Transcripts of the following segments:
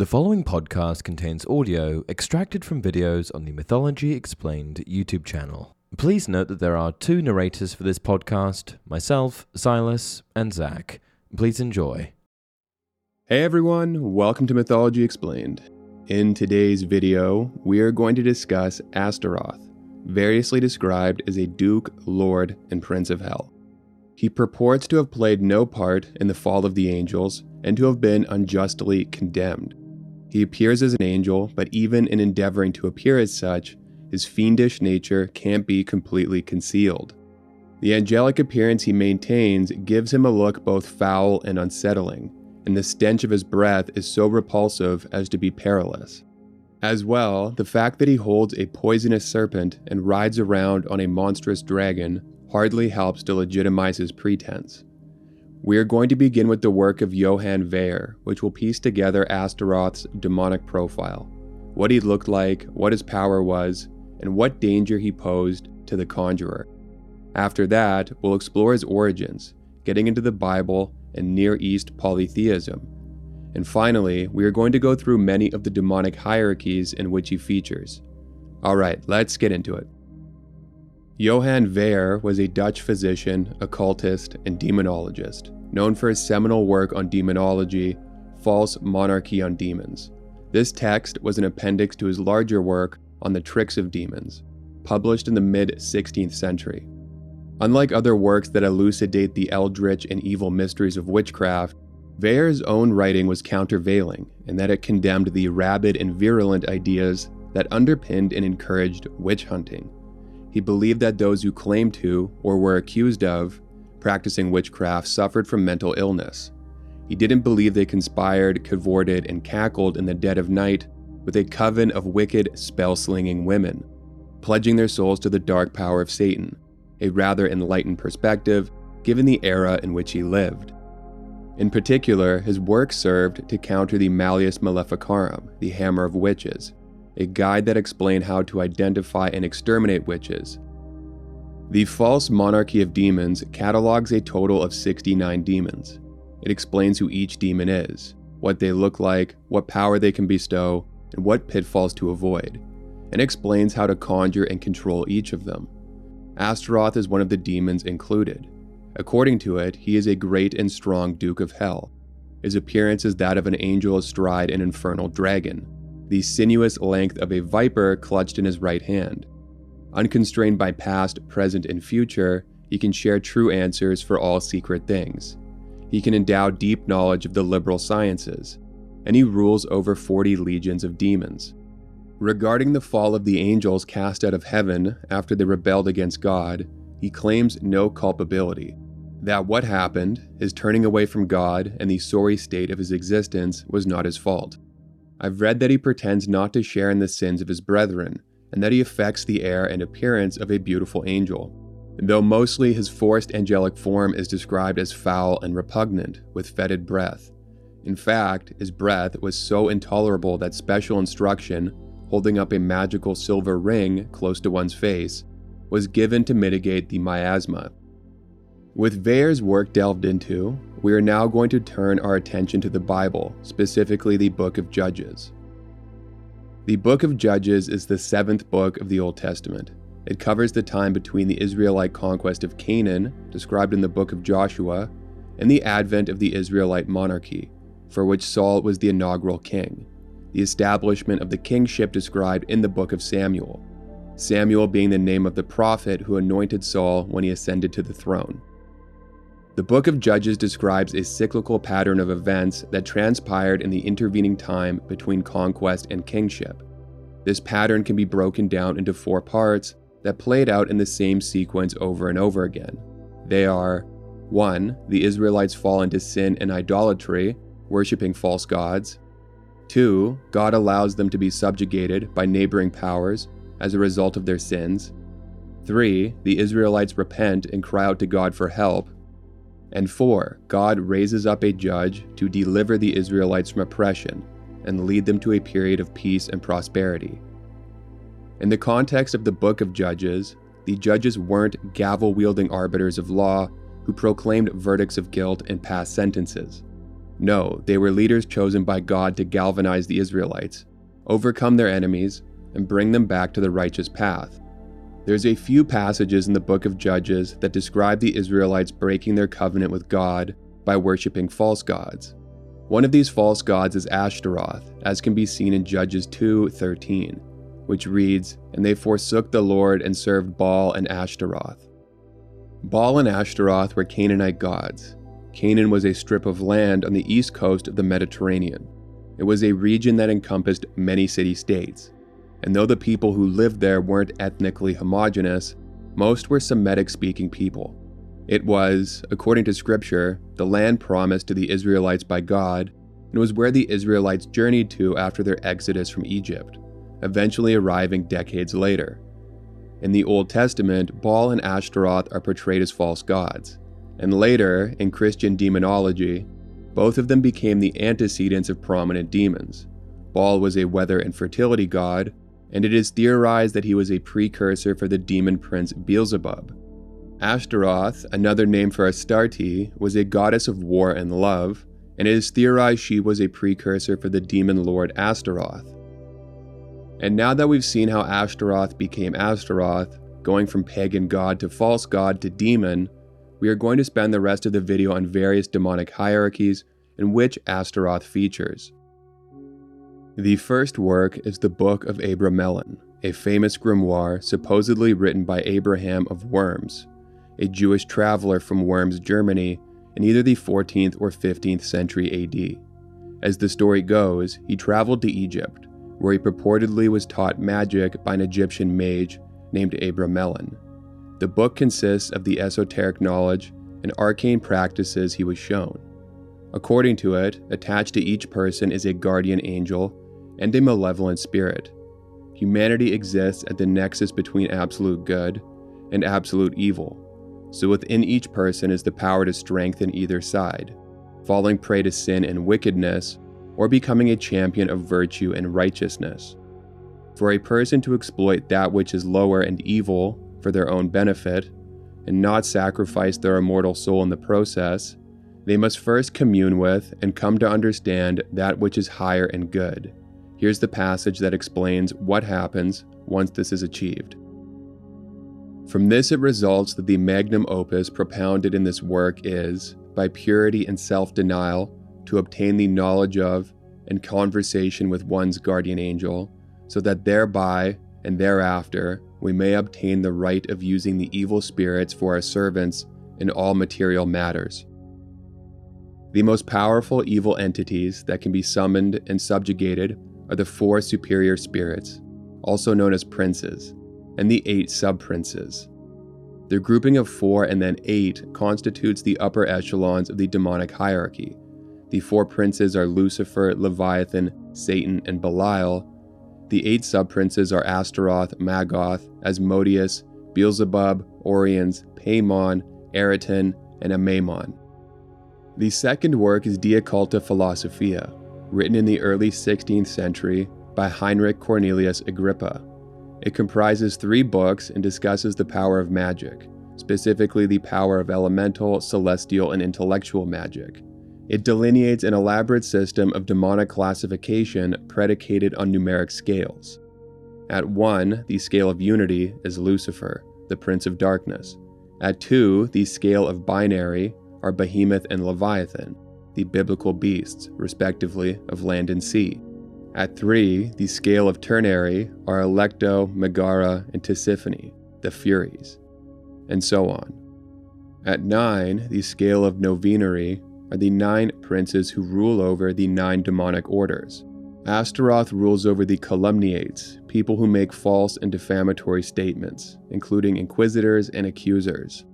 The following podcast contains audio extracted from videos on the Mythology Explained YouTube channel. Please note that there are two narrators for this podcast myself, Silas, and Zach. Please enjoy. Hey everyone, welcome to Mythology Explained. In today's video, we are going to discuss Astaroth, variously described as a Duke, Lord, and Prince of Hell. He purports to have played no part in the fall of the angels and to have been unjustly condemned. He appears as an angel, but even in endeavoring to appear as such, his fiendish nature can't be completely concealed. The angelic appearance he maintains gives him a look both foul and unsettling, and the stench of his breath is so repulsive as to be perilous. As well, the fact that he holds a poisonous serpent and rides around on a monstrous dragon hardly helps to legitimize his pretense. We are going to begin with the work of Johann Weyer, which will piece together Astaroth's demonic profile, what he looked like, what his power was, and what danger he posed to the conjurer. After that, we'll explore his origins, getting into the Bible and Near East polytheism. And finally, we are going to go through many of the demonic hierarchies in which he features. Alright, let's get into it. Johann Weyer was a Dutch physician, occultist, and demonologist, known for his seminal work on demonology, False Monarchy on Demons. This text was an appendix to his larger work on the tricks of demons, published in the mid 16th century. Unlike other works that elucidate the eldritch and evil mysteries of witchcraft, Weyer's own writing was countervailing in that it condemned the rabid and virulent ideas that underpinned and encouraged witch hunting. He believed that those who claimed to, or were accused of, practicing witchcraft suffered from mental illness. He didn't believe they conspired, cavorted, and cackled in the dead of night with a coven of wicked, spell slinging women, pledging their souls to the dark power of Satan, a rather enlightened perspective given the era in which he lived. In particular, his work served to counter the Malleus Maleficarum, the Hammer of Witches, a guide that explained how to identify and exterminate witches. The False Monarchy of Demons catalogs a total of 69 demons. It explains who each demon is, what they look like, what power they can bestow, and what pitfalls to avoid, and explains how to conjure and control each of them. Astaroth is one of the demons included. According to it, he is a great and strong Duke of Hell. His appearance is that of an angel astride an infernal dragon, the sinuous length of a viper clutched in his right hand. Unconstrained by past, present, and future, he can share true answers for all secret things. He can endow deep knowledge of the liberal sciences, and he rules over 40 legions of demons. Regarding the fall of the angels cast out of heaven after they rebelled against God, he claims no culpability. That what happened, his turning away from God and the sorry state of his existence, was not his fault. I've read that he pretends not to share in the sins of his brethren, and that he affects the air and appearance of a beautiful angel. Though mostly his forced angelic form is described as foul and repugnant, with fetid breath. In fact, his breath was so intolerable that special instruction, holding up a magical silver ring close to one's face, was given to mitigate the miasma. With Weyer's work delved into, we are now going to turn our attention to the Bible, specifically the book of Judges. The book of Judges is the seventh book of the Old Testament. It covers the time between the Israelite conquest of Canaan, described in the book of Joshua, and the advent of the Israelite monarchy, for which Saul was the inaugural king, the establishment of the kingship described in the book of Samuel, Samuel being the name of the prophet who anointed Saul when he ascended to the throne. The book of Judges describes a cyclical pattern of events that transpired in the intervening time between conquest and kingship. This pattern can be broken down into four parts that played out in the same sequence over and over again. They are 1. The Israelites fall into sin and idolatry, worshipping false gods. 2. God allows them to be subjugated by neighboring powers as a result of their sins. 3. The Israelites repent and cry out to God for help, and four, God raises up a judge to deliver the Israelites from oppression and lead them to a period of peace and prosperity. In the context of the book of Judges, the judges weren't gavel wielding arbiters of law who proclaimed verdicts of guilt and passed sentences. No, they were leaders chosen by God to galvanize the Israelites, overcome their enemies, and bring them back to the righteous path. There's a few passages in the book of Judges that describe the Israelites breaking their covenant with God by worshiping false gods. One of these false gods is Ashtaroth, as can be seen in Judges 2:13, which reads, "And they forsook the Lord and served Baal and Ashtaroth." Baal and Ashtaroth were Canaanite gods. Canaan was a strip of land on the east coast of the Mediterranean. It was a region that encompassed many city states. And though the people who lived there weren't ethnically homogenous, most were Semitic speaking people. It was, according to scripture, the land promised to the Israelites by God, and was where the Israelites journeyed to after their exodus from Egypt, eventually arriving decades later. In the Old Testament, Baal and Ashtaroth are portrayed as false gods, and later, in Christian demonology, both of them became the antecedents of prominent demons. Baal was a weather and fertility god, and it is theorized that he was a precursor for the demon prince Beelzebub. Ashtaroth, another name for Astarte, was a goddess of war and love, and it is theorized she was a precursor for the demon lord Astaroth. And now that we've seen how Ashtaroth became Astaroth, going from pagan god to false god to demon, we are going to spend the rest of the video on various demonic hierarchies in which Astaroth features. The first work is the Book of Abramelin, a famous grimoire supposedly written by Abraham of Worms, a Jewish traveler from Worms, Germany, in either the 14th or 15th century AD. As the story goes, he traveled to Egypt, where he purportedly was taught magic by an Egyptian mage named Abramelin. The book consists of the esoteric knowledge and arcane practices he was shown. According to it, attached to each person is a guardian angel and a malevolent spirit. Humanity exists at the nexus between absolute good and absolute evil, so within each person is the power to strengthen either side, falling prey to sin and wickedness, or becoming a champion of virtue and righteousness. For a person to exploit that which is lower and evil for their own benefit, and not sacrifice their immortal soul in the process, they must first commune with and come to understand that which is higher and good. Here's the passage that explains what happens once this is achieved. From this, it results that the magnum opus propounded in this work is, by purity and self denial, to obtain the knowledge of and conversation with one's guardian angel, so that thereby and thereafter we may obtain the right of using the evil spirits for our servants in all material matters. The most powerful evil entities that can be summoned and subjugated are the four superior spirits, also known as princes, and the eight sub princes. Their grouping of four and then eight constitutes the upper echelons of the demonic hierarchy. The four princes are Lucifer, Leviathan, Satan, and Belial. The eight sub princes are Astaroth, Magoth, Asmodeus, Beelzebub, Oriens, Paimon, Ariton, and Amaimon. The second work is De Occulta Philosophia, written in the early 16th century by Heinrich Cornelius Agrippa. It comprises three books and discusses the power of magic, specifically the power of elemental, celestial, and intellectual magic. It delineates an elaborate system of demonic classification predicated on numeric scales. At 1, the scale of unity is Lucifer, the prince of darkness. At 2, the scale of binary are Behemoth and Leviathan the biblical beasts, respectively, of land and sea. At three, the scale of ternary are Alecto, Megaera, and Tisiphone, the Furies, and so on. At nine, the scale of novenary are the nine princes who rule over the nine demonic orders. Astaroth rules over the calumniates, people who make false and defamatory statements, including inquisitors and accusers.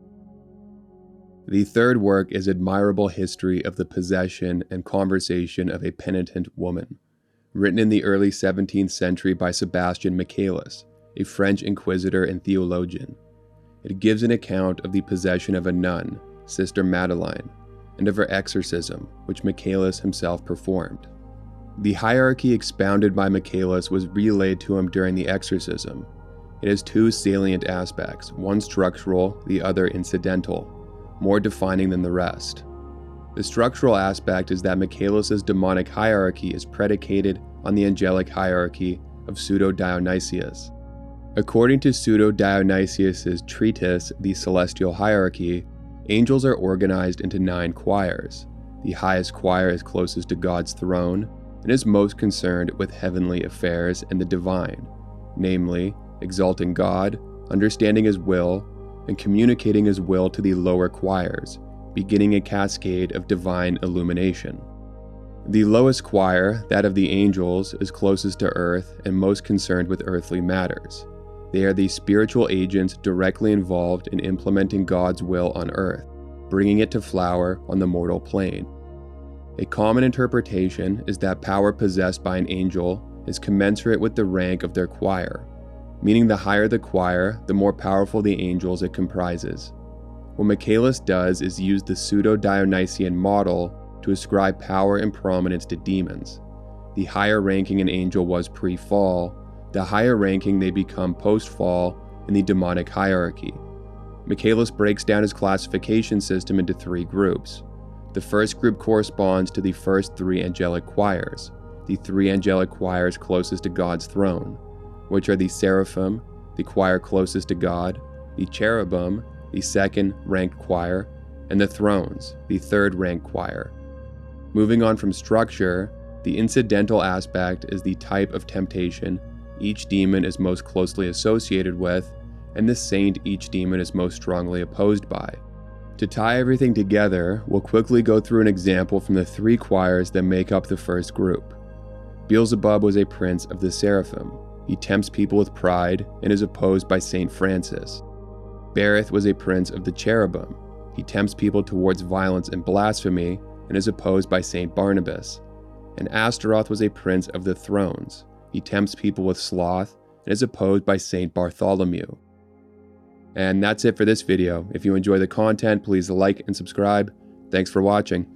The third work is Admirable History of the Possession and Conversation of a Penitent Woman, written in the early 17th century by Sebastian Michaelis, a French inquisitor and theologian. It gives an account of the possession of a nun, Sister Madeleine, and of her exorcism, which Michaelis himself performed. The hierarchy expounded by Michaelis was relayed to him during the exorcism. It has two salient aspects, one structural, the other incidental more defining than the rest. The structural aspect is that Michaelis' demonic hierarchy is predicated on the angelic hierarchy of Pseudo Dionysius. According to Pseudo Dionysius' treatise, The Celestial Hierarchy, angels are organized into nine choirs. The highest choir is closest to God's throne and is most concerned with heavenly affairs and the divine, namely, exalting God, understanding His will, and communicating His will to the lower choirs, beginning a cascade of divine illumination. The lowest choir, that of the angels, is closest to earth and most concerned with earthly matters. They are the spiritual agents directly involved in implementing God's will on earth, bringing it to flower on the mortal plane. A common interpretation is that power possessed by an angel is commensurate with the rank of their choir, meaning the higher the choir, the more powerful the angels it comprises. What Michaelis does is use the pseudo Dionysian model to ascribe power and prominence to demons. The higher ranking an angel was pre fall, the higher ranking they become post fall in the demonic hierarchy. Michaelis breaks down his classification system into three groups. The first group corresponds to the first three angelic choirs, the three angelic choirs closest to God's throne, which are the seraphim, the choir closest to God, the cherubim, the second ranked choir, and the thrones, the third ranked choir. Moving on from structure, the incidental aspect is the type of temptation each demon is most closely associated with, and the saint each demon is most strongly opposed by. To tie everything together, we'll quickly go through an example from the three choirs that make up the first group. Beelzebub was a prince of the seraphim. He tempts people with pride and is opposed by Saint Francis. Berith was a prince of the cherubim. He tempts people towards violence and blasphemy and is opposed by St. Barnabas. And Astaroth was a prince of the thrones. He tempts people with sloth and is opposed by St. Bartholomew. And that's it for this video. If you enjoy the content, please like and subscribe. Thanks for watching.